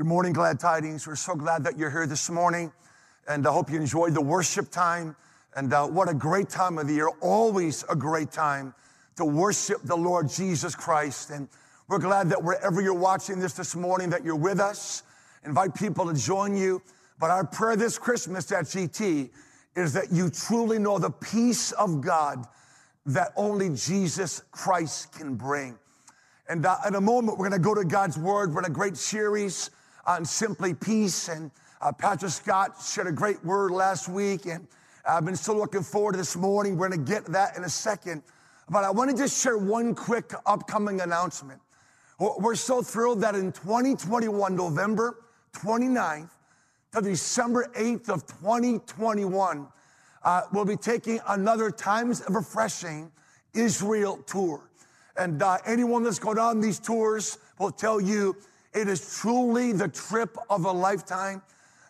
Good morning, Glad Tidings. We're so glad that you're here this morning, and I hope you enjoyed the worship time. And uh, what a great time of the year, always a great time to worship the Lord Jesus Christ. And we're glad that wherever you're watching this this morning, that you're with us. Invite people to join you. But our prayer this Christmas at GT is that you truly know the peace of God that only Jesus Christ can bring. And uh, in a moment, we're going to go to God's Word. We're in a great series on Simply Peace. And uh, Pastor Scott shared a great word last week, and I've been so looking forward to this morning. We're going to get that in a second. But I want to just share one quick upcoming announcement. We're so thrilled that in 2021, November 29th to December 8th of 2021, uh, we'll be taking another Times of Refreshing Israel tour. And uh, anyone that's gone on these tours will tell you it is truly the trip of a lifetime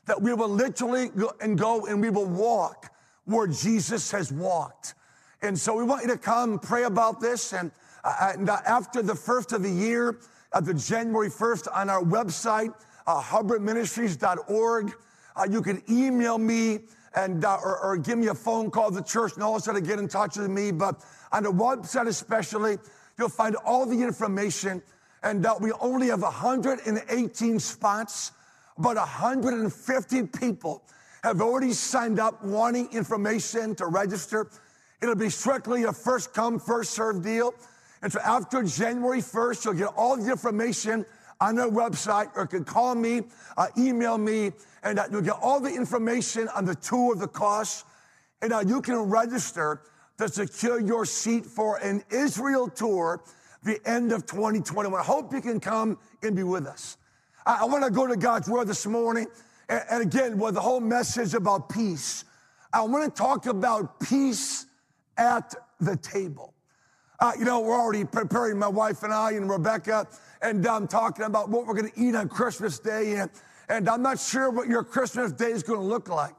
that we will literally go and go and we will walk where Jesus has walked. And so we want you to come pray about this. And, uh, and uh, after the first of the year, at the January 1st on our website, uh, hubbardministries.org, uh, you can email me and uh, or, or, give me a phone call to the church and all also to get in touch with me. But on the website especially, you'll find all the information and uh, we only have 118 spots, but 150 people have already signed up wanting information to register. It'll be strictly a first come, first serve deal. And so after January 1st, you'll get all the information on our website or you can call me, uh, email me, and uh, you'll get all the information on the tour, the cost, and uh, you can register to secure your seat for an Israel tour the end of 2021. I hope you can come and be with us. I, I want to go to God's word this morning. And, and again, with the whole message about peace, I want to talk about peace at the table. Uh, you know, we're already preparing, my wife and I and Rebecca, and I'm um, talking about what we're going to eat on Christmas Day. And, and I'm not sure what your Christmas Day is going to look like.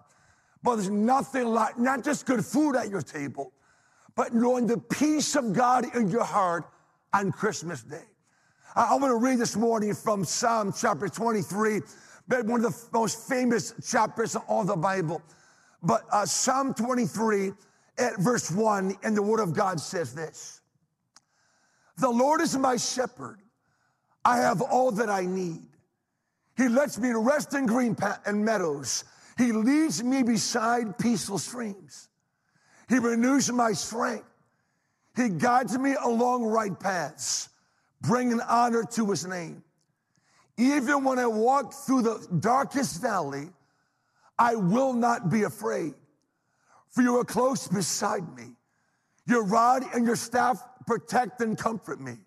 But there's nothing like not just good food at your table, but knowing the peace of God in your heart on Christmas Day. I, want to read this morning from Psalm chapter 23, one of the most famous chapters in all the Bible. But uh, Psalm 23 at verse 1, and the Word of God says this The Lord is my shepherd. I have all that I need. He lets me rest in green and meadows. He leads me beside peaceful streams. He renews my strength. He guides me along right paths, bringing honor to his name. Even when I walk through the darkest valley, I will not be afraid, for you are close beside me. Your rod and your staff protect and comfort me.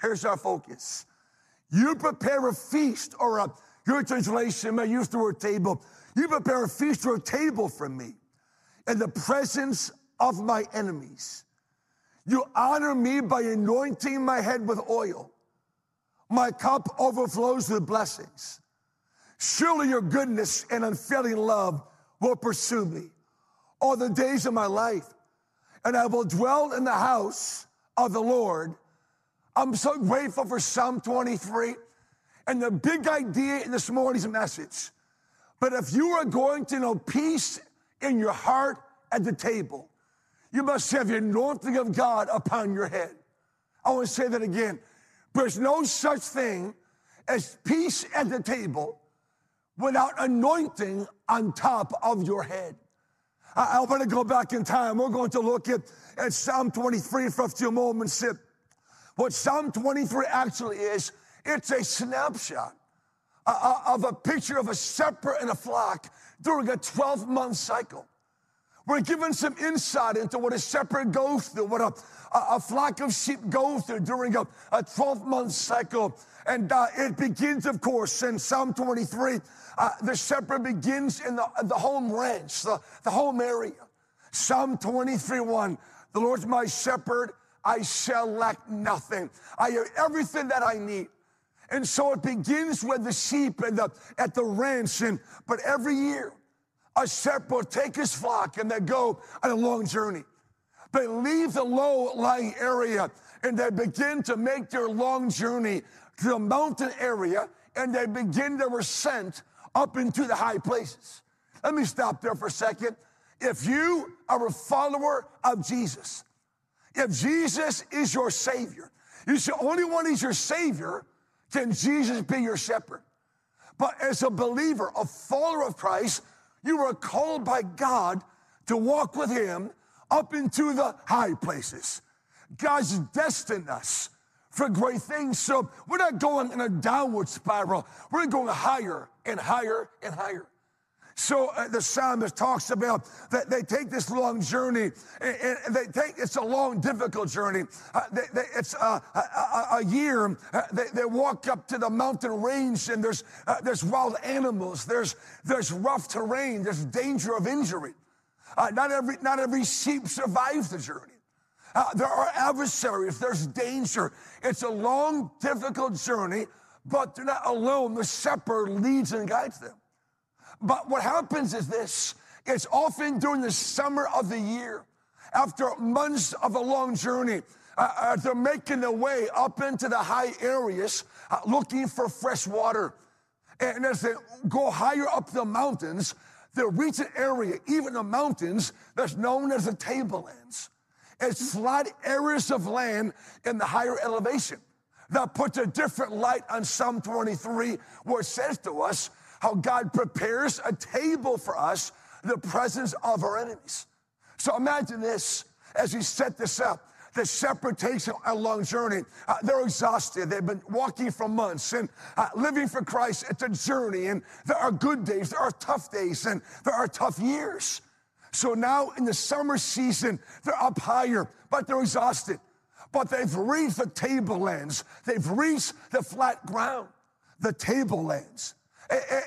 Here's our focus. You prepare a feast, or a, your translation may use the word table. You prepare a feast or a table for me in the presence of my enemies. You honor me by anointing my head with oil. My cup overflows with blessings. Surely your goodness and unfailing love will pursue me all the days of my life, and I will dwell in the house of the Lord. I'm so grateful for Psalm 23 and the big idea in this morning's message. But if you are going to know peace in your heart at the table, you must have the anointing of God upon your head. I want to say that again. There's no such thing as peace at the table without anointing on top of your head. I, I want to go back in time. We're going to look at, at Psalm 23 for a few moments. What Psalm 23 actually is, it's a snapshot uh, uh, of a picture of a shepherd and a flock during a 12 month cycle. We're given some insight into what a shepherd goes through, what a, a, flock of sheep goes through during a, a 12 month cycle. And uh, it begins, of course, in Psalm 23. Uh, the shepherd begins in the, the home ranch, the, the home area. Psalm 23 1 The Lord's my shepherd, I shall lack nothing. I have everything that I need. And so it begins with the sheep and the, at the ranch. And, but every year, a shepherd take his flock and they go on a long journey. They leave the low lying area and they begin to make their long journey to the mountain area and they begin their ascent up into the high places. Let me stop there for a second. If you are a follower of Jesus, if Jesus is your Savior, you see, only one is your Savior can Jesus be your shepherd. But as a believer, a follower of Christ, you were called by God to walk with Him up into the high places. God's destined us for great things. So we're not going in a downward spiral. We're going higher and higher and higher. So uh, the psalmist talks about that they take this long journey, and, and they take it's a long, difficult journey. Uh, they, they, it's a, a, a year. Uh, they, they, walk up to the mountain range, and there's uh, there's wild animals. There's there's rough terrain. There's danger of injury. Uh, not every not every sheep survives the journey. Uh, there are adversaries. There's danger. It's a long, difficult journey, but they're not alone. The shepherd leads and guides them. But what happens is this it's often during the summer of the year, after months of a long journey, uh, uh, they're making their way up into the high areas uh, looking for fresh water. And as they go higher up the mountains, they reach an area, even the mountains, that's known as the tablelands. It's flat areas of land in the higher elevation. That puts a different light on Psalm 23, where it says to us how God prepares a table for us in the presence of our enemies. So imagine this as we set this up. The shepherd takes a long journey. Uh, they're exhausted. They've been walking for months and uh, living for Christ. It's a journey, and there are good days, there are tough days, and there are tough years. So now in the summer season, they're up higher, but they're exhausted. But they've reached the tablelands. They've reached the flat ground, the tablelands.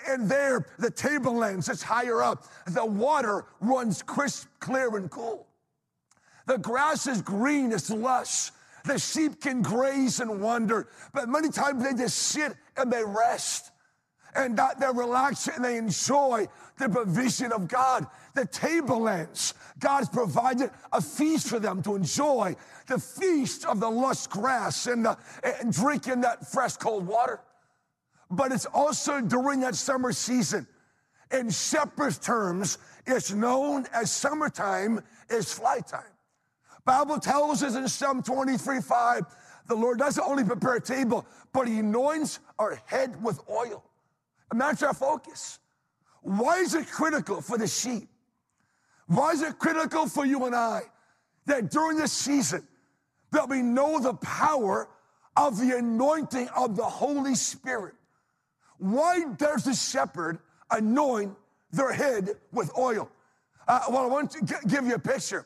And there, the tablelands, it's higher up. The water runs crisp, clear, and cool. The grass is green, it's lush. The sheep can graze and wander, but many times they just sit and they rest. And that they relax and they enjoy the provision of God. The tablelands, God's provided a feast for them to enjoy the feast of the lush grass and, the, and drinking that fresh cold water but it's also during that summer season. In shepherd's terms, it's known as summertime is flight time. Bible tells us in Psalm 23, 5, the Lord doesn't only prepare a table, but he anoints our head with oil. And that's our focus. Why is it critical for the sheep? Why is it critical for you and I that during this season that we know the power of the anointing of the Holy Spirit? Why does the shepherd anoint their head with oil? Uh, well, I want to g- give you a picture.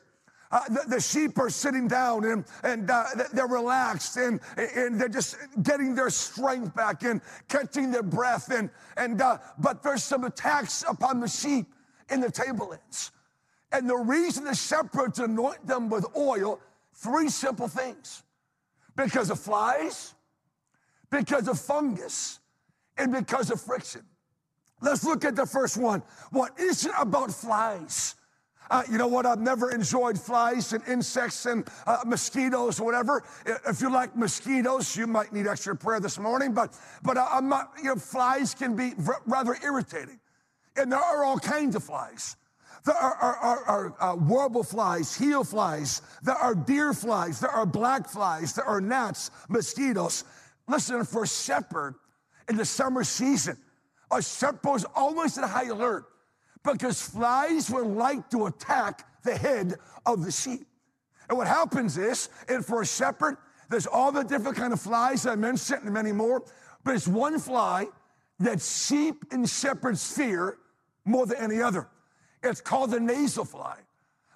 Uh, the, the, sheep are sitting down and, and uh, they're relaxed and, and they're just getting their strength back and catching their breath. And, and, uh, but there's some attacks upon the sheep in the tablelands. And the reason the shepherds anoint them with oil, three simple things because of flies, because of fungus, and because of friction. Let's look at the first one. What is it about flies? Uh, you know what? I've never enjoyed flies and insects and uh, mosquitoes or whatever. If you like mosquitoes, you might need extra prayer this morning. But but I'm not. You know, flies can be rather irritating, and there are all kinds of flies. There are, are, are, are uh, warble flies, heel flies. There are deer flies. There are black flies. There are gnats, mosquitoes. Listen, for a shepherd, in the summer season. A shepherd was always at high alert because flies were like to attack the head of the sheep. And what happens is, and for a shepherd, there's all the different kind of flies I mentioned and many more, but it's one fly that sheep and shepherds fear more than any other. It's called the nasal fly.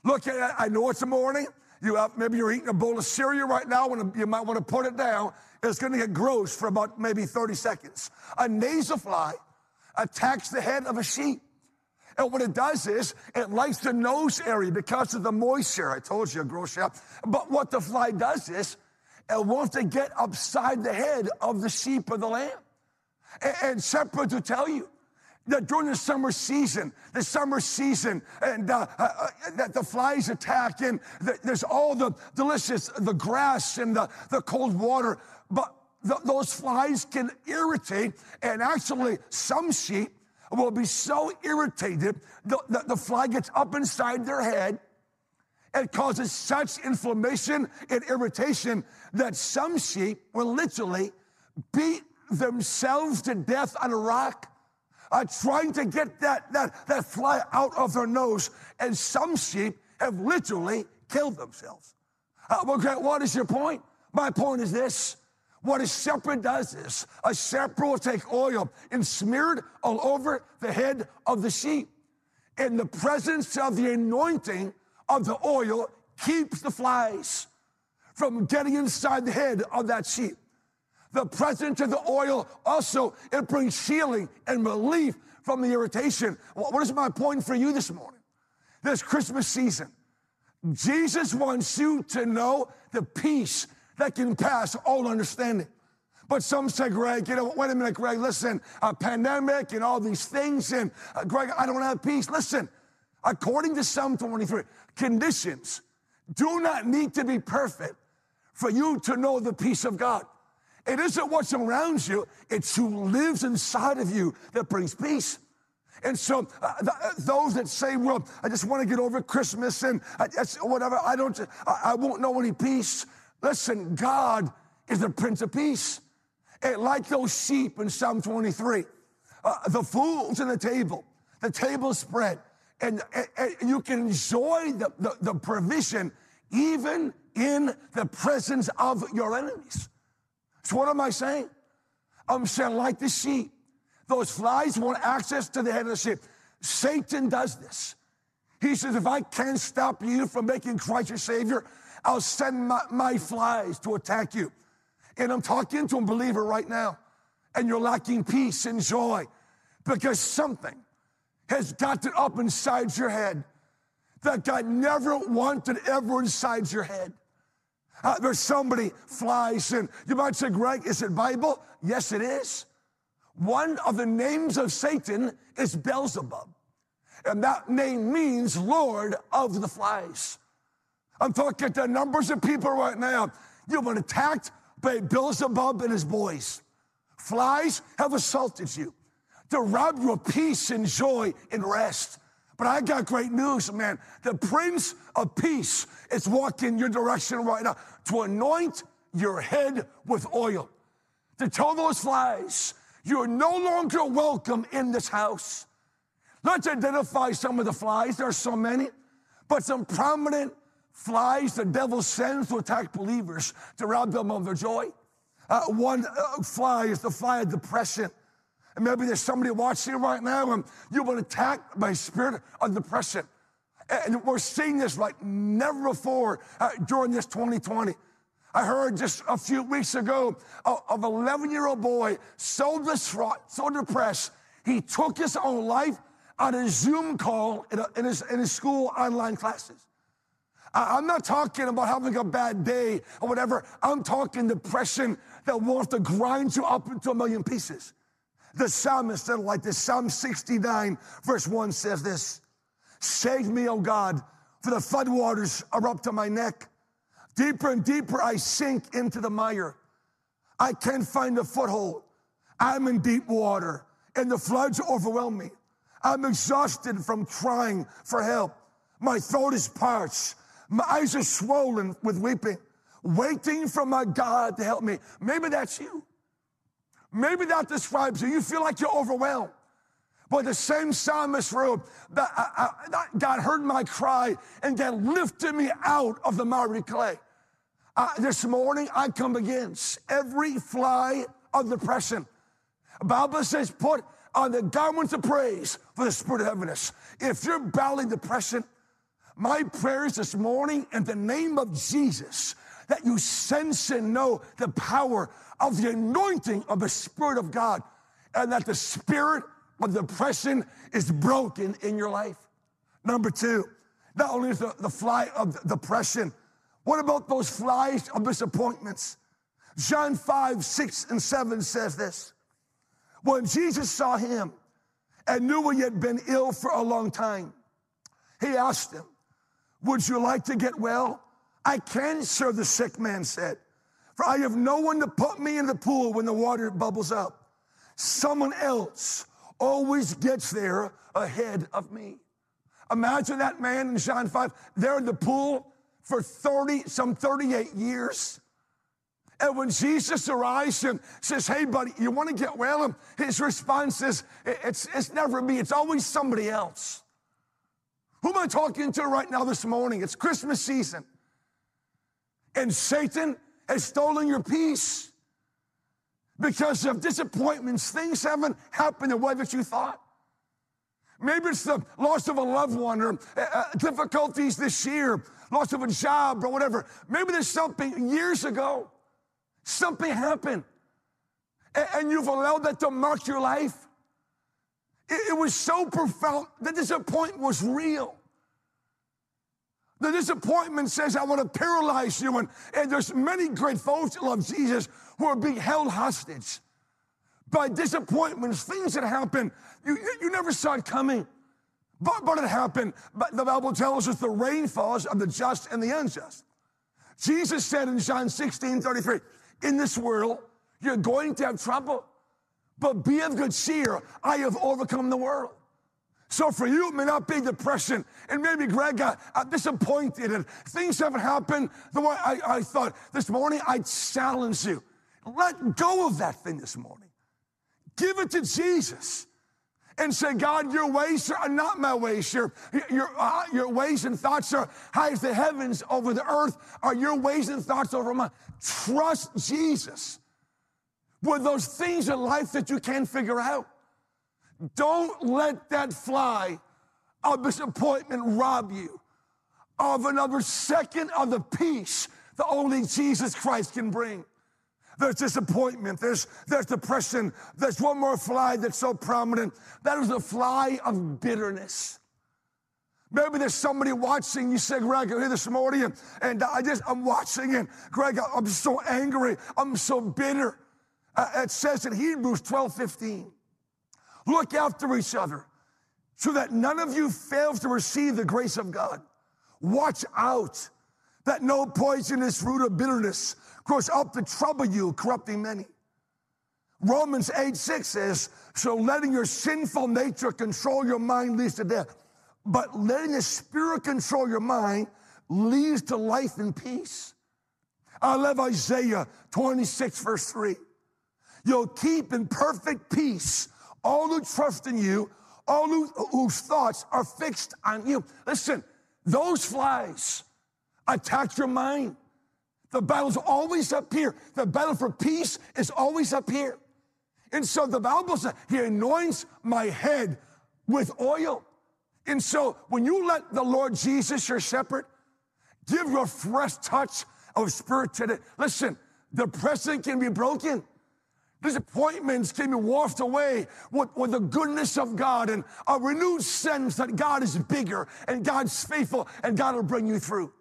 Look, I know it's a morning. You have, maybe you're eating a bowl of cereal right now, and you might want to put it down it's going to get gross for about maybe 30 seconds. A nasal fly attacks the head of a sheep. And what it does is it lights the nose area because of the moisture. I told you, a gross sheep. But what the fly does is it wants to get upside the head of the sheep or the lamb. And, and shepherds will tell you during the summer season, the summer season, and uh, uh, uh, that the flies attack, and the, there's all the delicious, the grass and the, the cold water. But th- those flies can irritate, and actually, some sheep will be so irritated that the fly gets up inside their head. It causes such inflammation and irritation that some sheep will literally beat themselves to death on a rock, uh, trying to get that, that, that fly out of their nose. And some sheep have literally killed themselves. Uh, okay, what is your point? My point is this. What a shepherd does is a shepherd will take oil and smear it all over the head of the sheep. And the presence of the anointing of the oil keeps the flies from getting inside the head of that sheep. The presence of the oil also, it brings healing and relief from the irritation. What is my point for you this morning? This Christmas season, Jesus wants you to know the peace that can pass all understanding. But some say, Greg, you know, wait a minute, Greg, listen, a pandemic and all these things, and uh, Greg, I don't have peace. Listen, according to Psalm 23, conditions do not need to be perfect for you to know the peace of God. It isn't what's around you, it's who lives inside of you that brings peace. And so, uh, th- uh, those that say, well, I just want to get over Christmas and whatever, I don't, I, I won't know any peace. Listen, God is the Prince of Peace. And like those sheep in Psalm 23, uh, the fools in the table, the table spread, and, and, and you can enjoy the, the, the provision even in the presence of your enemies. So what am I saying? I'm saying like the sheep, those flies want access to the head of the sheep. Satan does this. He says, if I can't stop you from making Christ your Savior, I'll send my, my flies to attack you. And I'm talking to a believer right now, and you're lacking peace and joy because something has gotten up inside your head that God never wanted ever inside your head. Uh, there's somebody flies in. you might say, Greg, is it Bible? Yes, it is. One of the names of Satan is Beelzebub. And that name means Lord of the flies. I'm talking to numbers of people right now. You've been attacked by Beelzebub and his boys. Flies have assaulted you to rob you of peace and joy and rest. But I got great news, man. The Prince of Peace is walking your direction right now to anoint your head with oil, to tell those flies, you're no longer welcome in this house. Let's identify some of the flies. There are so many, but some prominent flies the devil sends to attack believers to rob them of their joy. Uh, one uh, fly is the fly of depression. And maybe there's somebody watching right now and you've been attacked by a spirit of depression. And we're seeing this like never before uh, during this 2020. I heard just a few weeks ago of an 11 year old boy so distraught, so depressed, he took his own life on a Zoom call in, a, in, his, in his school online classes. I'm not talking about having a bad day or whatever. I'm talking depression that wants to grind you up into a million pieces. The psalmist said like this Psalm 69, verse 1 says this Save me, O God, for the floodwaters are up to my neck. Deeper and deeper I sink into the mire. I can't find a foothold. I'm in deep water, and the floods overwhelm me. I'm exhausted from crying for help. My throat is parched. My eyes are swollen with weeping, waiting for my God to help me. Maybe that's you. Maybe that describes you. You feel like you're overwhelmed. But the same psalmist wrote that, I, I, God heard my cry and then lifted me out of the miry clay. Uh, this morning, I come against every fly of depression. Bible says, put on the garments of praise for the spirit of heaviness. If you're battling depression, my prayers this morning in the name of Jesus that you sense and know the power of the anointing of the Spirit of God and that the spirit of depression is broken in your life. Number two, not only is the, the fly of depression, what about those flies of disappointments? John 5, 6, and 7 says this. When Jesus saw him and knew he had been ill for a long time, he asked him, Would you like to get well? I can, sir, the sick man said. For I have no one to put me in the pool when the water bubbles up. Someone else always gets there ahead of me. Imagine that man in John 5, there in the pool for 30, some 38 years. And when Jesus arrives and says, Hey, buddy, you want to get well? His response is, it's, it's never me, it's always somebody else. Who am I talking to right now this morning? It's Christmas season. And Satan has stolen your peace because of disappointments. Things haven't happened the way that you thought. Maybe it's the loss of a loved one or uh, uh difficulties this year, loss of a job or whatever. Maybe there's something years ago, something happened, and, and you've allowed that to mark your life. It, it was so profound. The disappointment was real. The disappointment says, I want to paralyze you. And, and there's many great folks that love Jesus who are being held hostage by disappointments, things that happen. You, you never saw it coming, but, but it happened. But the Bible tells us the rain falls on the just and the unjust. Jesus said in John 16, 33, in this world, you're going to have trouble, but be of good cheer. I have overcome the world. So for you, it may not be depression. And maybe, Greg, got I'm disappointed and things haven't happened the way I, I thought. This morning, I challenge you. Let go of that thing this morning. Give it to Jesus and say, God, your ways are not my ways. Your, your, uh, your ways and thoughts are high as the heavens over the earth, are your ways and thoughts over mine. Trust Jesus with those things in life that you can't figure out. Don't let that fly of disappointment rob you of another second of the peace that only Jesus Christ can bring. There's disappointment, there's, there's depression, there's one more fly that's so prominent. That is the fly of bitterness. Maybe there's somebody watching. You say, Greg, I'm here this morning, and, I just, I'm watching, and Greg, I'm so angry. I'm so bitter. Uh, it says in Hebrews 12 15, Look after each other so that none of you fails to receive the grace of God. Watch out that no poisonous root of bitterness grows up to trouble you, corrupting many. Romans 8 6 says, So letting your sinful nature control your mind leads to death, but letting the Spirit control your mind leads to life and peace. I love Isaiah 26, verse 3. You'll keep in perfect peace all who trust in you, all who, whose thoughts are fixed on you. Listen, those flies attack your mind. The battle's always up here. The battle for peace is always up here. And so the Bible says, He anoints my head with oil. And so when you let the Lord Jesus, your shepherd, give you a fresh touch of spirit today, listen, the present can be broken. Disappointments can be washed away with, with the goodness of God and a renewed sense that God is bigger and God's faithful and God will bring you through.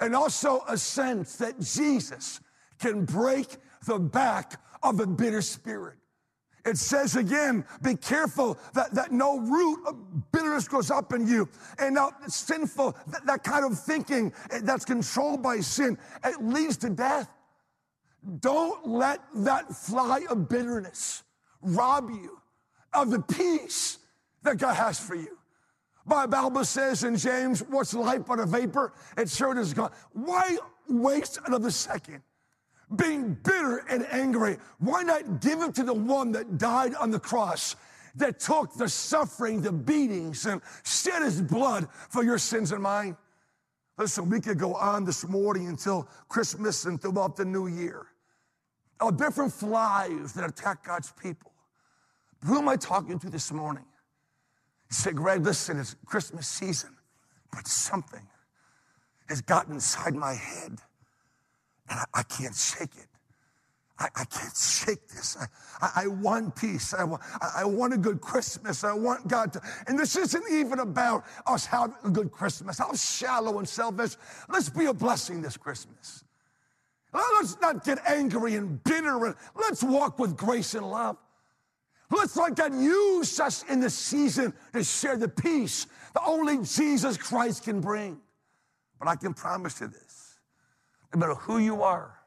And also a sense that Jesus can break the back of a bitter spirit. It says again, be careful that, that no root of bitterness grows up in you. And now sinful, that, that kind of thinking that's controlled by sin, it leads to death. Don't let that fly of bitterness rob you of the peace that God has for you. My Bible says in James, what's life but a vapor? It sure is gone. Why waste another second being bitter and angry? Why not give it to the one that died on the cross, that took the suffering, the beatings, and shed his blood for your sins and mine? Listen, we could go on this morning until Christmas and throughout the new year. Of different flies that attack God's people. Who am I talking to this morning? He said, Greg, listen, it's Christmas season, but something has gotten inside my head and I, I can't shake it. I, I, can't shake this. I, I, I want peace. I want, I want a good Christmas. I want God to. And this isn't even about us having a good Christmas. How shallow and selfish. Let's be a blessing this Christmas. Oh, let's not get angry and bitter. Let's walk with grace and love. Let's let God use us in this season to share the peace that only Jesus Christ can bring. But I can promise you this no matter who you are,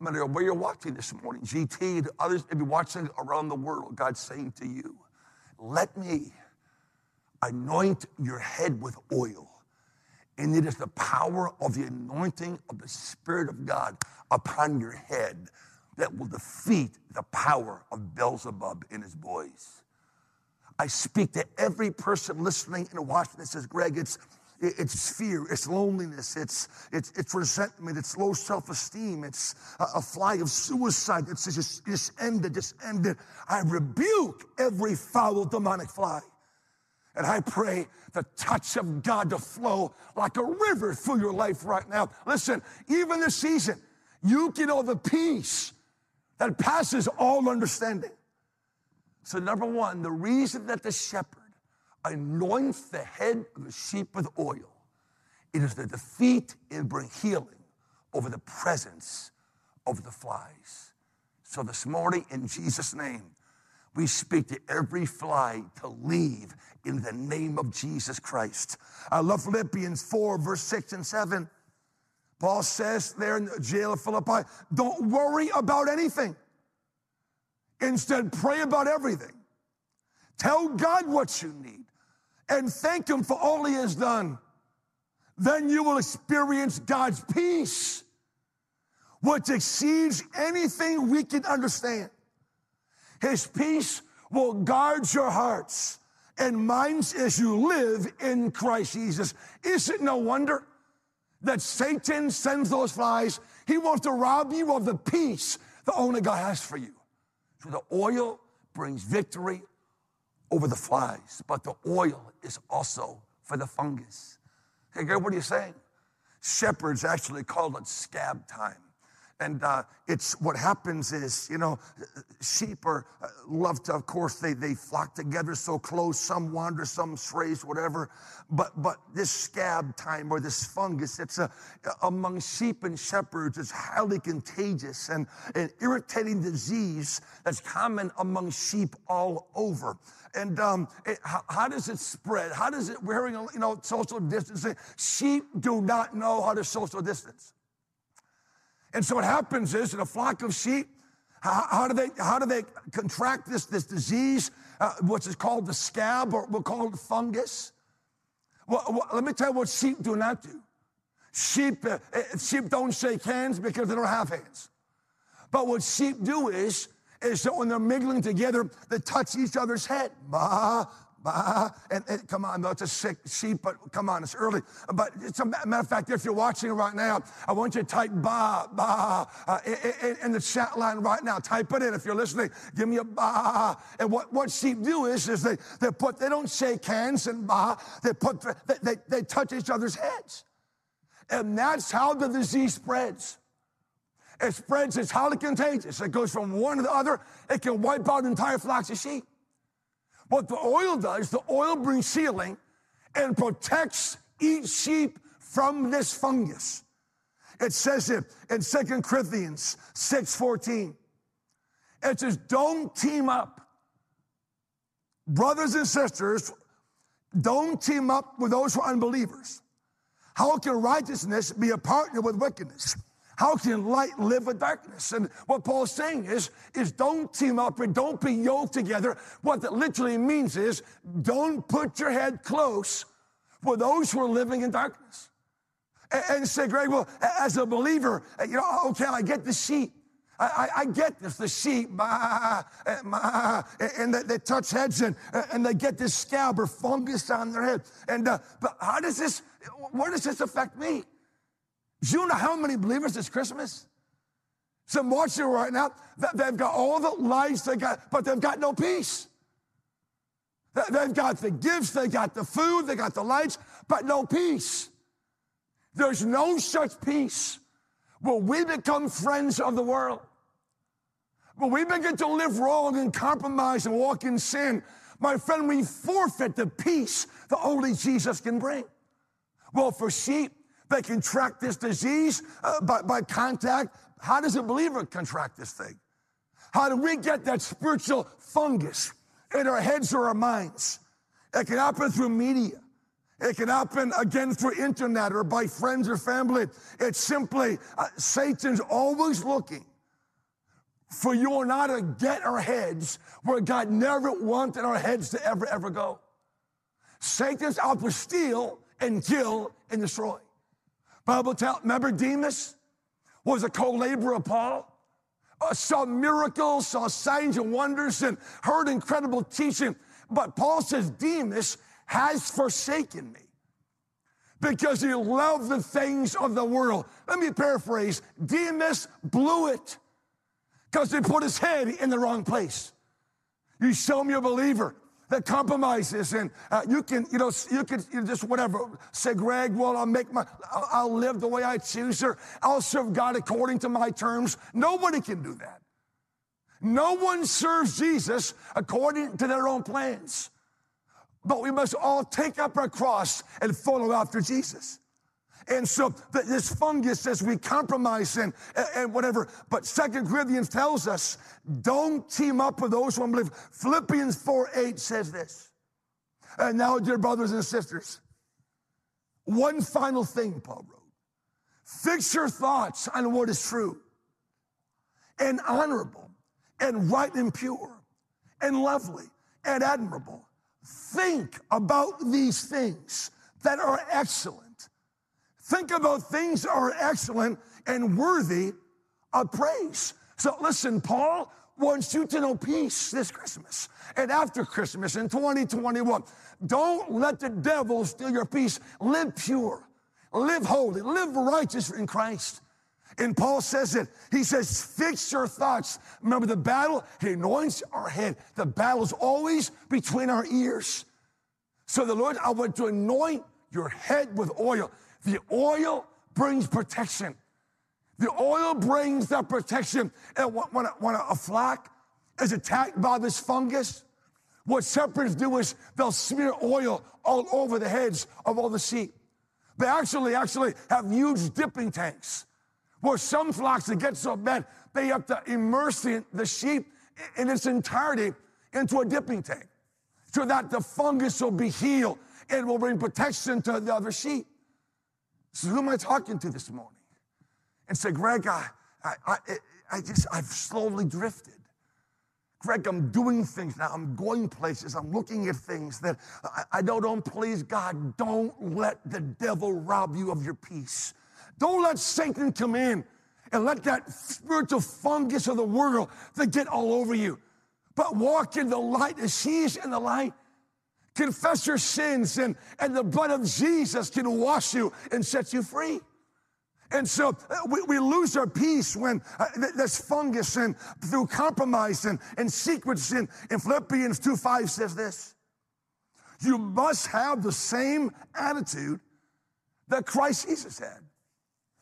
no matter where you're watching this morning, GT, others may be watching around the world, God's saying to you, let me anoint your head with oil. And it is the power of the anointing of the Spirit of God upon your head that will defeat the power of Beelzebub and his boys. I speak to every person listening and watching that says, Greg, it's, it's fear, it's loneliness, it's, it's, it's resentment, it's low self esteem, it's a, a, fly of suicide says, just, just end it, just end it. I rebuke every foul demonic fly. And I pray the touch of God to flow like a river through your life right now. Listen, even this season, you can know the peace that passes all understanding. So, number one, the reason that the shepherd anoints the head of the sheep with oil, it is to defeat and bring healing over the presence of the flies. So, this morning, in Jesus' name, we speak to every fly to leave in the name of Jesus Christ. I love Philippians 4, verse 6 and 7. Paul says there in the jail of Philippi, don't worry about anything. Instead, pray about everything. Tell God what you need and thank Him for all He has done. Then you will experience God's peace, which exceeds anything we can understand. His peace will guard your hearts and minds as you live in Christ Jesus. Is it no wonder that Satan sends those flies? He wants to rob you of the peace that only God has for you. So the oil brings victory over the flies, but the oil is also for the fungus. Hey, Greg, what are you saying? Shepherds actually call it scab time. And uh, it's what happens is, you know, sheep are uh, love to, of course, they, they flock together so close. Some wander, some strays, whatever. But but this scab time or this fungus, it's a, among sheep and shepherds, it's highly contagious and an irritating disease that's common among sheep all over. And um, it, how, how, does it spread? How does it wearing you know social distancing? Sheep do not know how to social distance. And so what happens is in a flock of sheep, how, how do they how do they contract this this disease, uh, which is called the scab, or we'll call it fungus? Well, well, let me tell you what sheep do not do. Sheep uh, uh, sheep don't shake hands because they don't have hands. But what sheep do is is that when they're mingling together, they touch each other's head. Bah, and, and, come on, it's a sick sheep, but come on, it's early. But it's a matter of fact, if you're watching right now, I want you to type ba, ba, uh, in, in, the chat line right now. Type it in if you're listening. Give me a ba. And what, what sheep do is, is they, they put, they don't shake hands and ba, they put, they, they, they touch each other's heads. And that's how the disease spreads. It spreads, it's highly contagious. It goes from one to the other. It can wipe out entire flocks of sheep. What the oil does, the oil brings healing and protects each sheep from this fungus. It says it in Second Corinthians 6:14. It says, don't team up. Brothers and sisters, don't team up with those who are unbelievers. How can righteousness be a partner with wickedness? How can light live with darkness? And what Paul's saying is, is don't team up and don't be yoked together. What that literally means is don't put your head close with those who are living in darkness. And, and say, Greg, well, as a believer, you know, okay, I get the sheep. I, I, I, get this, the sheep, and they, they, touch heads and, and they get this scab or fungus on their head. And, uh, but how does this, where does this affect me? Do you know how many believers this Christmas? Some watching right now, they've got all the lights they got, but they've got no peace. They've got the gifts, they got the food, they got the lights, but no peace. There's no such peace. Will we become friends of the world? Will we begin to live wrong and compromise and walk in sin? My friend, we forfeit the peace that only Jesus can bring. Well, for sheep, they contract this disease uh, by, by contact. How does a believer contract this thing? How do we get that spiritual fungus in our heads or our minds? It can happen through media. It can happen again through internet or by friends or family. It's simply uh, Satan's always looking for you and I to get our heads where God never wanted our heads to ever, ever go. Satan's out to steal and kill and destroy. Bible tell, remember Demas was a co-laborer of Paul? Uh, saw miracles, saw signs and wonders, and heard incredible teaching. But Paul says Demas has forsaken me because he loved the things of the world. Let me paraphrase Demas blew it because he put his head in the wrong place. You show me a believer that compromises and uh, you can, you know, you can you just whatever say, Greg, well, I'll make my, I'll, I'll live the way I choose or I'll serve God according to my terms. Nobody can do that. No one serves Jesus according to their own plans. But we must all take up our cross and follow after Jesus. And so this fungus says we compromise and, and whatever. But Second Corinthians tells us, don't team up with those who unbelieve. Philippians 4 8 says this. And now, dear brothers and sisters, one final thing Paul wrote. Fix your thoughts on what is true and honorable and right and pure and lovely and admirable. Think about these things that are excellent Think about things that are excellent and worthy of praise. So listen, Paul wants you to know peace this Christmas and after Christmas in 2021. Don't let the devil steal your peace. Live pure, live holy, live righteous in Christ. And Paul says it. He says, fix your thoughts. Remember the battle? He anoints our head. The battle is always between our ears. So the Lord, I want to anoint your head with oil. The oil brings protection. The oil brings that protection. And when a, when a flock is attacked by this fungus, what shepherds do is they'll smear oil all over the heads of all the sheep. They actually, actually have huge dipping tanks where some flocks that get so bad, they have to immerse the, the sheep in its entirety into a dipping tank so that the fungus will be healed and will bring protection to the other sheep. So who am I talking to this morning? And say, Greg, I, I, I, I just, I've slowly drifted. Greg, I'm doing things now. I'm going places. I'm looking at things that I, I don't, don't please God. Don't let the devil rob you of your peace. Don't let Satan come in and let that spiritual fungus of the world that get all over you. But walk in the light as he is in the light Confess your sins, and, and the blood of Jesus can wash you and set you free. And so uh, we, we lose our peace when uh, there's fungus and through compromise and, and secrets. In, in Philippians 2 5 says this You must have the same attitude that Christ Jesus had.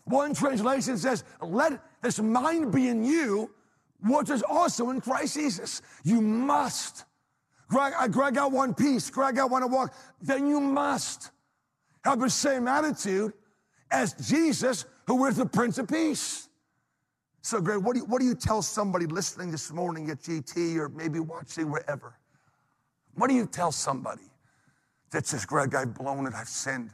One translation says, Let this mind be in you, which is also in Christ Jesus. You must Greg, I, Greg, I want peace. Greg, I want to walk. Then you must have the same attitude as Jesus, who is the Prince of Peace. So, Greg, what do, you, what do you tell somebody listening this morning at GT or maybe watching wherever? What do you tell somebody that says, Greg, I've blown it, I've sinned?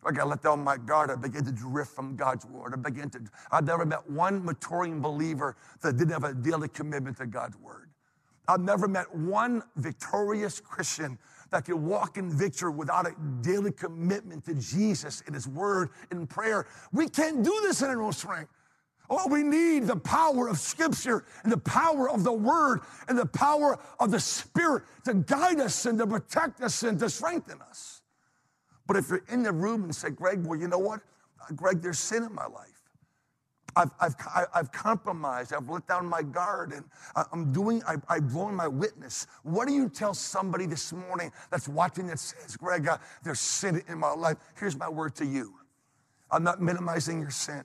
Greg, I let down my guard. I began to drift from God's word. I began to, I've never met one maturing believer that didn't have a daily commitment to God's word. I've never met one victorious Christian that can walk in victory without a daily commitment to Jesus and His Word and prayer. We can't do this in our own strength. Oh, we need the power of Scripture and the power of the Word and the power of the Spirit to guide us and to protect us and to strengthen us. But if you're in the room and say, Greg, well, you know what? Greg, there's sin in my life. I've, I've, I've compromised. I've let down my guard and I'm doing, I've, I've blown my witness. What do you tell somebody this morning that's watching that says, Greg, uh, there's sin in my life? Here's my word to you. I'm not minimizing your sin,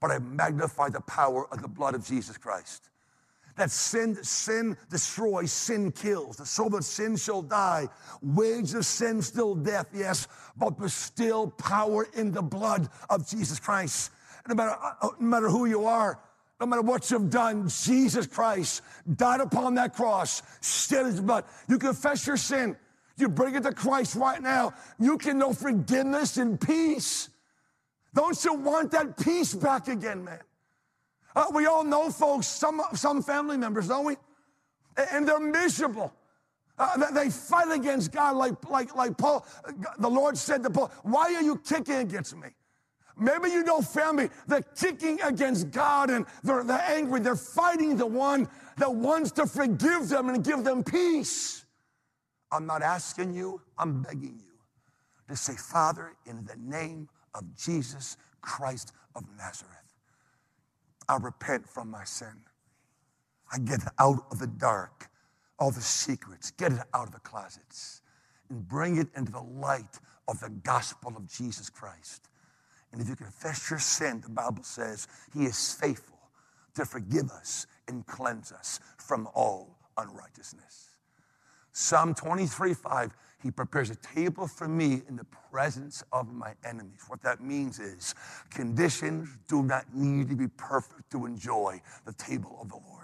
but I magnify the power of the blood of Jesus Christ. That sin, sin destroys, sin kills. The soul of sin shall die. Wage of sin still death, yes, but there's still power in the blood of Jesus Christ no matter, uh, no matter who you are, no matter what you've done, Jesus Christ died upon that cross, shed his blood. You confess your sin. You bring it to Christ right now. You can know forgiveness and peace. Don't you want that peace back again, man? Uh, we all know folks, some, some family members, don't we? And they're miserable. Uh, they fight against God like, like, like Paul. The Lord said to Paul, Why are you kicking against me? Maybe you know family, they're kicking against God and they're, they're angry. They're fighting the one that wants to forgive them and give them peace. I'm not asking you, I'm begging you to say, Father, in the name of Jesus Christ of Nazareth, I repent from my sin. I get out of the dark, all the secrets, get it out of the closets, and bring it into the light of the gospel of Jesus Christ. And if you confess your sin, the Bible says he is faithful to forgive us and cleanse us from all unrighteousness. Psalm 23 5, he prepares a table for me in the presence of my enemies. What that means is conditions do not need to be perfect to enjoy the table of the Lord.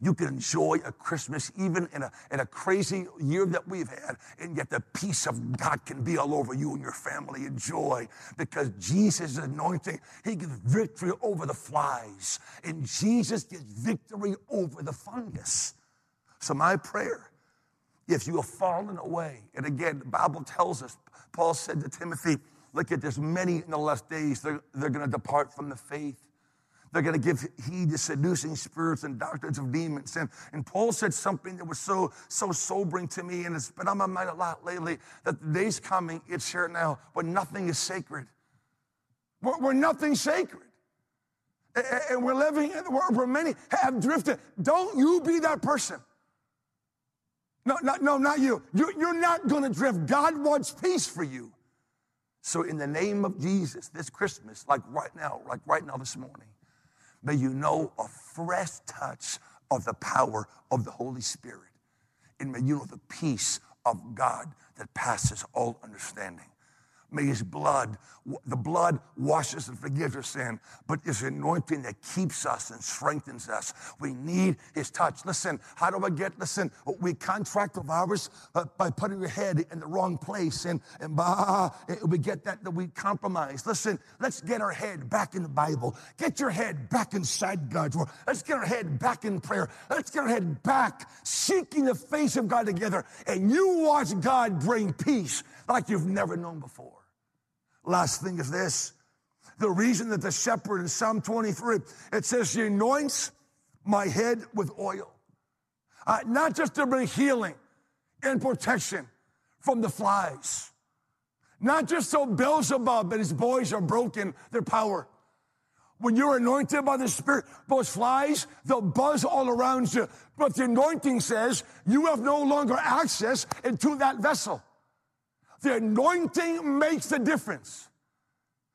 You can enjoy a Christmas even in a, in a crazy year that we've had, and yet the peace of God can be all over you and your family and joy because Jesus is anointing. He gives victory over the flies, and Jesus gives victory over the fungus. So, my prayer, if you have fallen away, and again, the Bible tells us, Paul said to Timothy, Look at there's many in the last days, they're, they're going to depart from the faith. They're going to give heed to seducing spirits and doctrines of demons. And, and Paul said something that was so, so sobering to me, and it's been on my mind a lot lately that the day's coming, it's here now, but nothing is sacred. We're, we're nothing sacred. And we're living, in the world where many have drifted. Don't you be that person. No, no, no, not you. You're, you're not going to drift. God wants peace for you. So, in the name of Jesus, this Christmas, like right now, like right now this morning, May you know a fresh touch of the power of the Holy Spirit. And may you know the peace of God that passes all understanding. May his blood, the blood washes and forgives our sin, but it's anointing that keeps us and strengthens us. We need his touch. Listen, how do I get, listen, we contract of ours uh, by putting your head in the wrong place and, and bah, we get that, that we compromise. Listen, let's get our head back in the Bible. Get your head back inside God's word. Let's get our head back in prayer. Let's get our head back seeking the face of God together. And you watch God bring peace like you've never known before. Last thing is this. The reason that the shepherd in Psalm 23, it says, He anoints my head with oil. Uh, not just to bring healing and protection from the flies. Not just so Beelzebub and his boys are broken, their power. When you're anointed by the Spirit, those flies, they'll buzz all around you. But the anointing says you have no longer access into that vessel. The anointing makes the difference.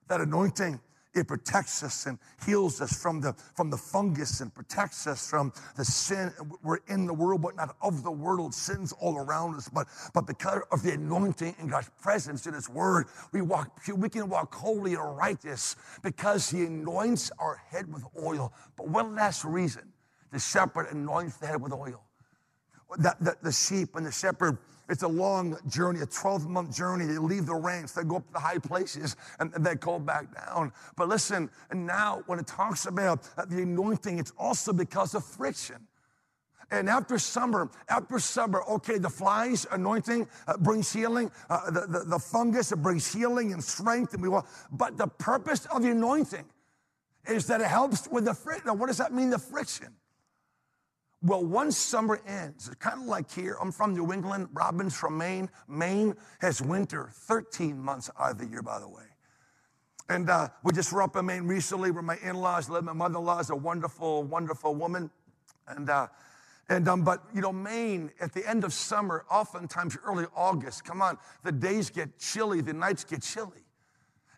That anointing, it protects us and heals us from the, from the fungus and protects us from the sin. We're in the world, but not of the world. Sin's all around us. But, but because of the anointing and God's presence in His Word, we walk we can walk holy and righteous because He anoints our head with oil. But one last reason the shepherd anoints the head with oil. That, the, the sheep and the shepherd it's a long journey, a 12 month journey. They leave the ranks, they go up to the high places, and, they go back down. But listen, and now when it talks about the anointing, it's also because of friction. And after summer, after summer, okay, the flies anointing uh, brings healing. Uh, the, the, the, fungus it brings healing and strength, and we want. But the purpose of the anointing is that it helps with the friction. What does that mean? The friction. Well, once summer ends, it's kind of like here. I'm from New England. Robin's from Maine. Maine has winter 13 months out of the year, by the way. And uh, we just were up in Maine recently where my in-laws live. My mother-in-law is a wonderful, wonderful woman. And, uh, and um, but you know, Maine at the end of summer, oftentimes early August, come on, the days get chilly, the nights get chilly.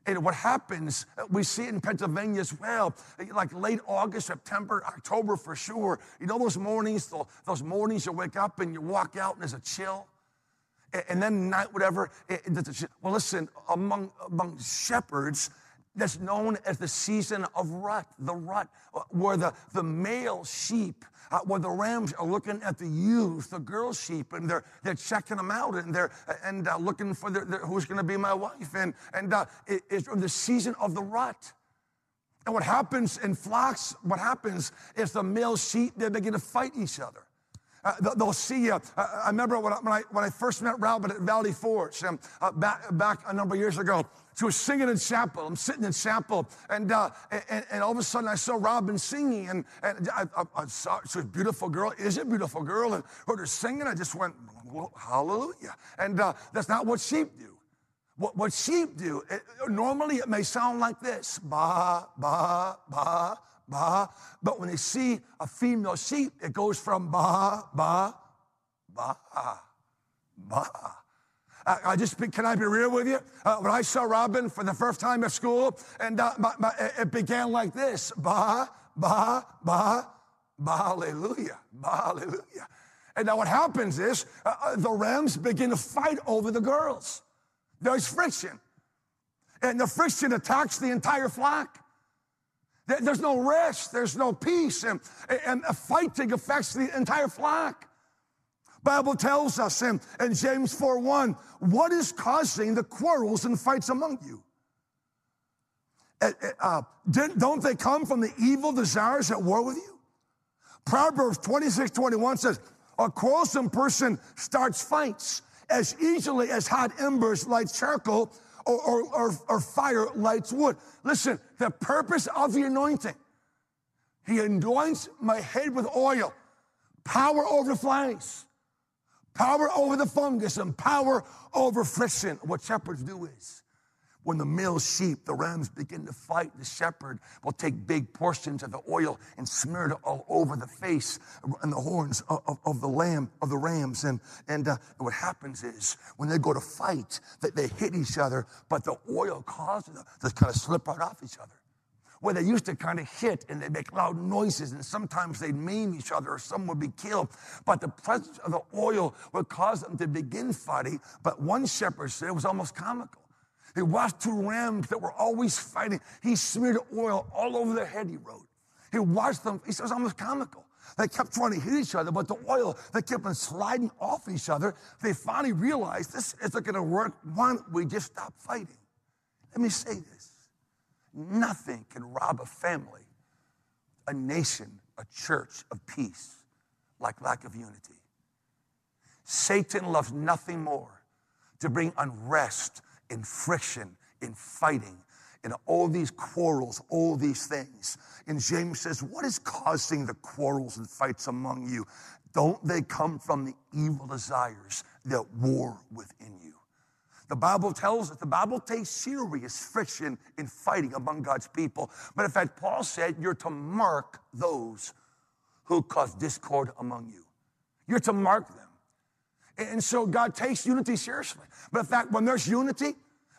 And what happens, uh, we see it in Pennsylvania as well, like late August, September, October for sure. You know those mornings, those mornings you wake up and you walk out and there's a chill? And then night, whatever. Well, listen, among, among shepherds, that's known as the season of rut, the rut, uh, where the, the male sheep, uh, where the rams are looking at the youth, the girl sheep, and they're, they're checking them out and they're and uh, looking for their, their, who's going to be my wife. And, and uh, it, it's the season of the rut. And what happens in flocks, what happens is the male sheep, they begin to fight each other. Uh, they'll see you. Uh, I remember when I, when I, when I first met Robin at Valley Forge um, uh, back, back a number of years ago. She was singing in chapel. I'm sitting in chapel, and, uh, and, and, all of a sudden I saw Robin singing, and, and I, I, I saw she was a beautiful girl. Is a beautiful girl, and heard her singing. I just went, hallelujah. And uh, that's not what sheep do. What, what sheep do, it, normally it may sound like this ba, ba, ba, ba. But when they see a female sheep, it goes from ba, ba, ba, ba. I, I just, can I be real with you? Uh, when I saw Robin for the first time at school, and uh, my, my, it began like this ba, ba, ba, ba, hallelujah, ba, hallelujah. And now what happens is uh, uh, the Rams begin to fight over the girls. There's friction. And the friction attacks the entire flock. There's no rest, there's no peace, and, and fighting affects the entire flock. Bible tells us in, in James 4 1, what is causing the quarrels and fights among you? Uh, uh, don't they come from the evil desires at war with you? Proverbs 26 21 says, A quarrelsome person starts fights as easily as hot embers light charcoal or, or, or, or fire lights wood. Listen, the purpose of the anointing, he anoints my head with oil, power over flies, power over the fungus, and power over friction. What shepherds do is, when the male sheep, the rams, begin to fight, the shepherd will take big portions of the oil and smear it all over the face and the horns of, of, of the lamb, of the rams. And, and, uh, what happens is when they go to fight, that they hit each other, but the oil causes them to kind of slip right off each other where they used to kind of hit and they'd make loud noises and sometimes they'd maim each other or some would be killed. But the presence of the oil would cause them to begin fighting. But one shepherd said it was almost comical. He watched two rams that were always fighting. He smeared oil all over their head, he wrote. He watched them. He said it was almost comical. They kept trying to hit each other, but the oil, they kept on sliding off each other. They finally realized this isn't going to work. Why don't we just stop fighting? Let me say this nothing can rob a family, a nation, a church of peace like lack of unity. Satan loves nothing more to bring unrest in friction, in fighting, in all these quarrels, all these things. And James says, What is causing the quarrels and fights among you? Don't they come from the evil desires that war within you? The Bible tells us the Bible takes serious friction in fighting among God's people. But in fact, Paul said, You're to mark those who cause discord among you. You're to mark them. And so God takes unity seriously. But in fact, when there's unity,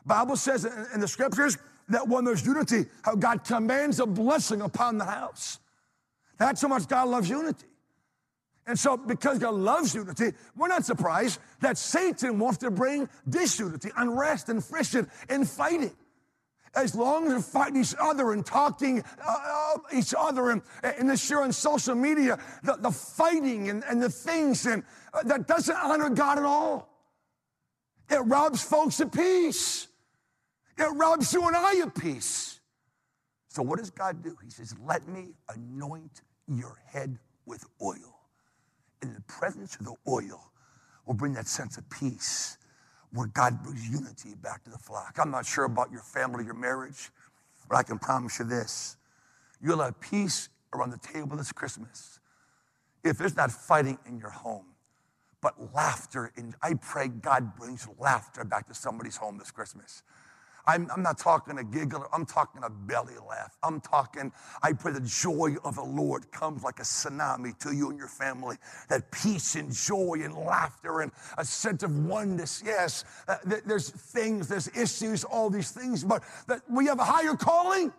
Bible says in the scriptures that when there's unity, how God commands a blessing upon the house. That's how much God loves unity. And so, because God loves unity, we're not surprised that Satan wants to bring disunity, unrest, and friction and fighting. As long as they're fighting each other and talking uh, uh each other and, and this year on social media, the, the fighting and, and the things and uh, that doesn't honor God at all. It robs folks of peace. It robs you and I of peace. So what does God do? He says, let me anoint your head with oil in the presence of the oil will bring that sense of peace where God brings unity back to the flock. I'm not sure about your family, your marriage, but I can promise you this. You'll have peace around the table this Christmas if there's not fighting in your home, but laughter. In, I pray God brings laughter back to somebody's home this Christmas. I'm, I'm not talking a giggle, I'm talking a belly laugh. I'm talking, I pray the joy of the Lord comes like a tsunami to you and your family. That peace and joy and laughter and a sense of oneness. Yes, uh, there's things, there's issues, all these things, but that we have a higher calling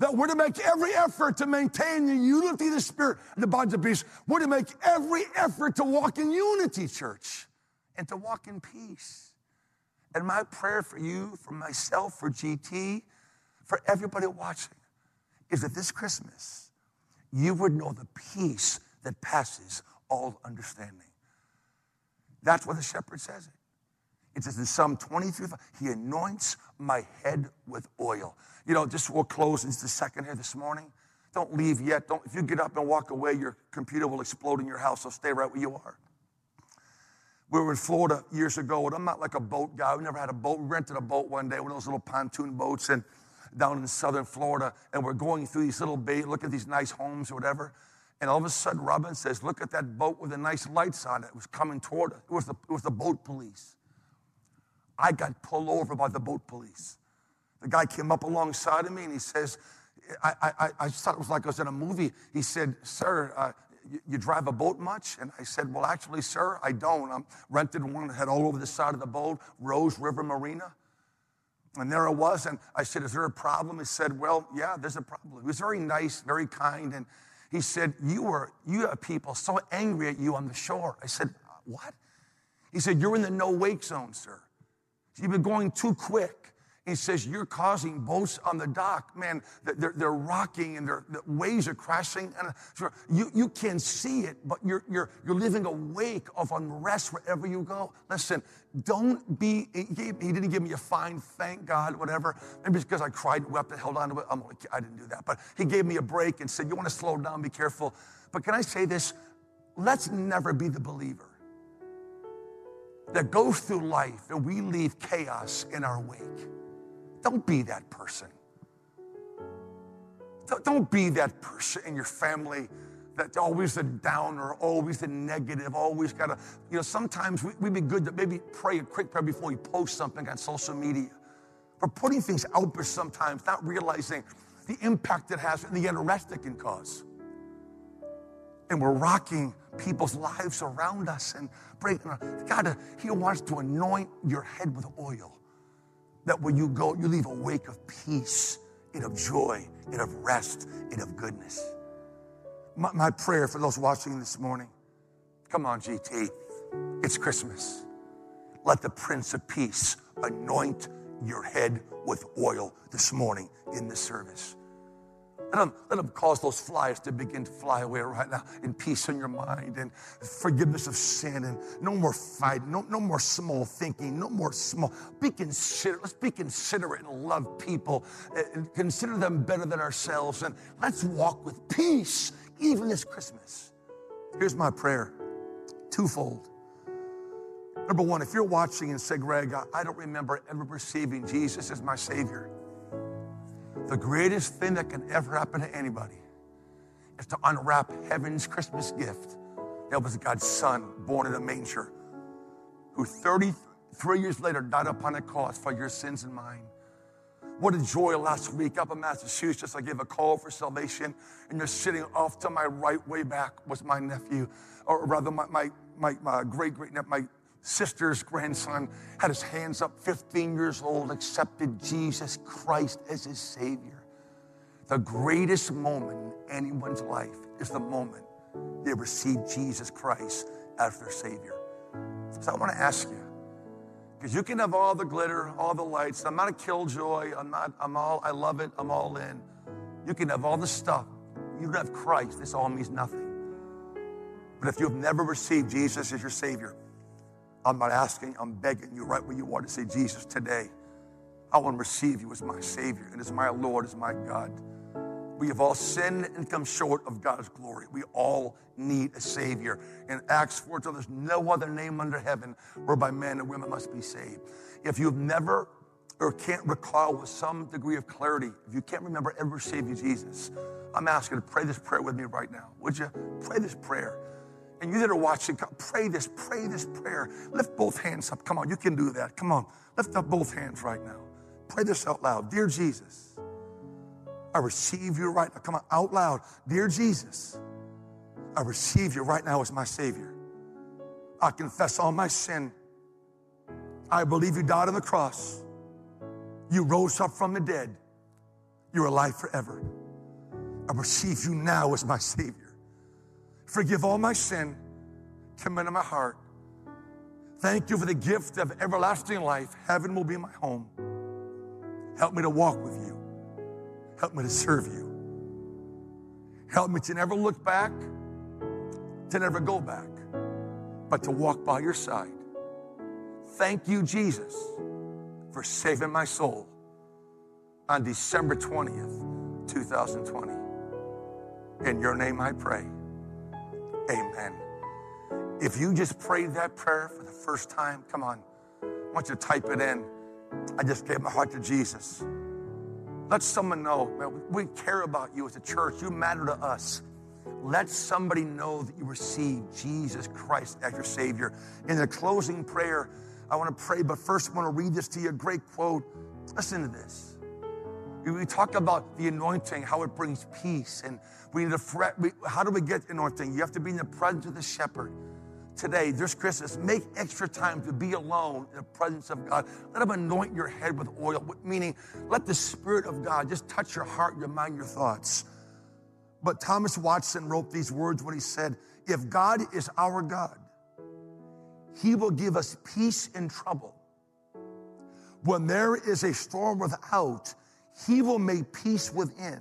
that we're to make every effort to maintain the unity of the Spirit and the bonds of peace. We're to make every effort to walk in unity, church, and to walk in peace. And my prayer for you, for myself, for GT, for everybody watching is that this Christmas, you would know the peace that passes all understanding. That's what the shepherd says it. It says in Psalm 23, He anoints my head with oil. You know, just we'll close in just a second here this morning. Don't leave yet. Don't, if you get up and walk away, your computer will explode in your house, so stay right where you are. We were in Florida years ago, and I'm not like a boat guy. We never had a boat. We rented a boat one day, one of those little pontoon boats, and down in southern Florida, and we're going through these little bay, look at these nice homes or whatever. And all of a sudden, Robin says, Look at that boat with the nice lights on it. It was coming toward us. It was the, it was the boat police. I got pulled over by the boat police. The guy came up alongside of me and he says, I, I, I thought it was like I was in a movie. He said, Sir, uh, you, drive a boat much? And I said, Well, actually, sir, I don't. I'm rented one that had all over the side of the boat, Rose River Marina. And there I was, and I said, Is there a problem? He said, Well, yeah, there's a problem. He was very nice, very kind, and he said, You were, you have people so angry at you on the shore. I said, What? He said, You're in the no wake zone, sir. You've been going too quick. He says, You're causing boats on the dock. Man, they're, they're rocking and the waves are crashing. And you, you can see it, but you're, you're, you're living a wake of unrest wherever you go. Listen, don't be, he, he didn't give me a fine, thank God, whatever. Maybe it's because I cried, wept, and held on to it. I'm I didn't do that. But he gave me a break and said, You want to slow down, be careful. But can I say this? Let's never be the believer that goes through life and we leave chaos in our wake. Don't be that person. Don't be that person in your family that's always the downer, always the negative, always got to, you know, sometimes we, would be good to maybe pray a quick prayer before we post something on social media. For putting things out there sometimes, not realizing the impact it has and the unrest it can cause. And we're rocking people's lives around us and breaking. God, He wants to anoint your head with oil that when you go, you leave a wake of peace and of joy and of rest and of goodness. My, my prayer for those watching this morning come on, GT, it's Christmas. Let the Prince of Peace anoint your head with oil this morning in the service. Let them, let them cause those flies to begin to fly away right now in peace in your mind and forgiveness of sin and no more fighting, no, no more small thinking, no more small. Be considerate. Let's be considerate and love people and consider them better than ourselves. And let's walk with peace even this Christmas. Here's my prayer twofold. Number one, if you're watching and say, Greg, I don't remember ever receiving Jesus as my Savior. The greatest thing that can ever happen to anybody is to unwrap heaven's Christmas gift. That was God's Son born in a manger, who 33 years later died upon a cross for your sins and mine. What a joy last week up in Massachusetts. I gave a call for salvation, and you're sitting off to my right, way back, was my nephew, or rather, my, my, my, my great great nephew, my sister's grandson had his hands up, 15 years old, accepted Jesus Christ as his Savior. The greatest moment in anyone's life is the moment they receive Jesus Christ as their Savior. So I want to ask you, because you can have all the glitter, all the lights. I'm not a killjoy. I'm not, I'm all, I love it. I'm all in. You can have all the stuff. You have Christ. This all means nothing. But if you've never received Jesus as your Savior, I'm not asking, I'm begging you right where you are to say, Jesus, today, I want to receive you as my Savior and as my Lord, as my God. We have all sinned and come short of God's glory. We all need a Savior. In Acts 4, there's no other name under heaven whereby men and women must be saved. If you've never or can't recall with some degree of clarity, if you can't remember ever receiving Jesus, I'm asking you to pray this prayer with me right now. Would you pray this prayer? And you that are watching, pray this, pray this prayer. Lift both hands up. Come on, you can do that. Come on, lift up both hands right now. Pray this out loud. Dear Jesus, I receive you right now. Come on, out loud. Dear Jesus, I receive you right now as my Savior. I confess all my sin. I believe you died on the cross. You rose up from the dead. You're alive forever. I receive you now as my Savior. Forgive all my sin. Come into my heart. Thank you for the gift of everlasting life. Heaven will be my home. Help me to walk with you Help me to serve you. Help me to never look back, to never go back, but to walk by your side. Thank you, Jesus, for saving my soul on December 20th, 2020. In your name I pray. Amen. If you just prayed that prayer for the first time, come on. I want you to type it in. I just gave my heart to Jesus. Let someone know, man, we care about you as a church. You matter to us. Let somebody know that you received Jesus Christ as your Savior. In the closing prayer, I want to pray, but first I want to read this to you. A great quote. Listen to this. We talk about the anointing, how it brings peace, and we need to fret. We, how do we get anointing? You have to be in the presence of the shepherd. Today, this Christmas, make extra time to be alone in the presence of God. Let Him anoint your head with oil, meaning let the Spirit of God just touch your heart, your mind, your thoughts. But Thomas Watson wrote these words when he said, If God is our God, He will give us peace in trouble. When there is a storm without, He will make peace within.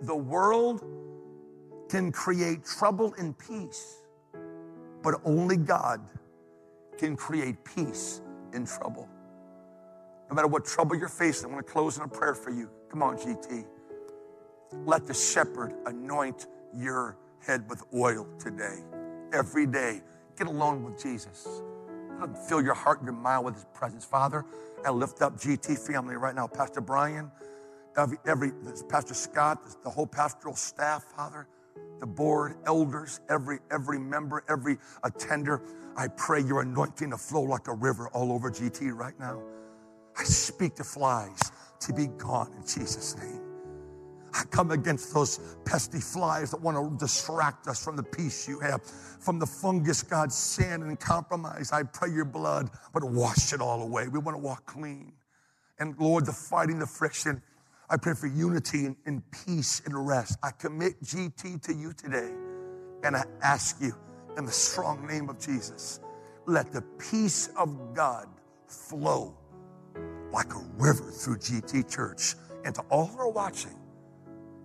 The world can create trouble and peace but only God can create peace in trouble. No matter what trouble you're facing, I want to close in a prayer for you. Come on, GT. Let the shepherd anoint your head with oil today, every day. Get alone with Jesus. Fill your heart and your mind with his presence. Father, I lift up GT family right now. Pastor Brian, every, every Pastor Scott, the whole pastoral staff, Father the board, elders, every, every member, every attender. I pray your anointing to flow like a river all over GT right now. I speak to flies to be gone in Jesus' name. I come against those pesky flies that want to distract us from the peace you have, from the fungus, God, sin and compromise. I pray your blood would wash it all away. We want to walk clean. And Lord, the fighting, the friction, I pray for unity and, and, peace and rest. I commit GT to you today. And I ask you in the strong name of Jesus, let the peace of God flow like a river through GT Church and to all who are watching.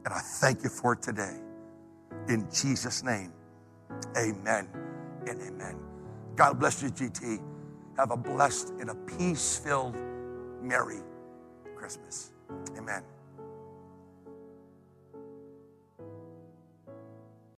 And I thank you for it today. In Jesus' name, amen and amen. God bless you, GT. Have a blessed and a peace filled, Merry Christmas. Amen.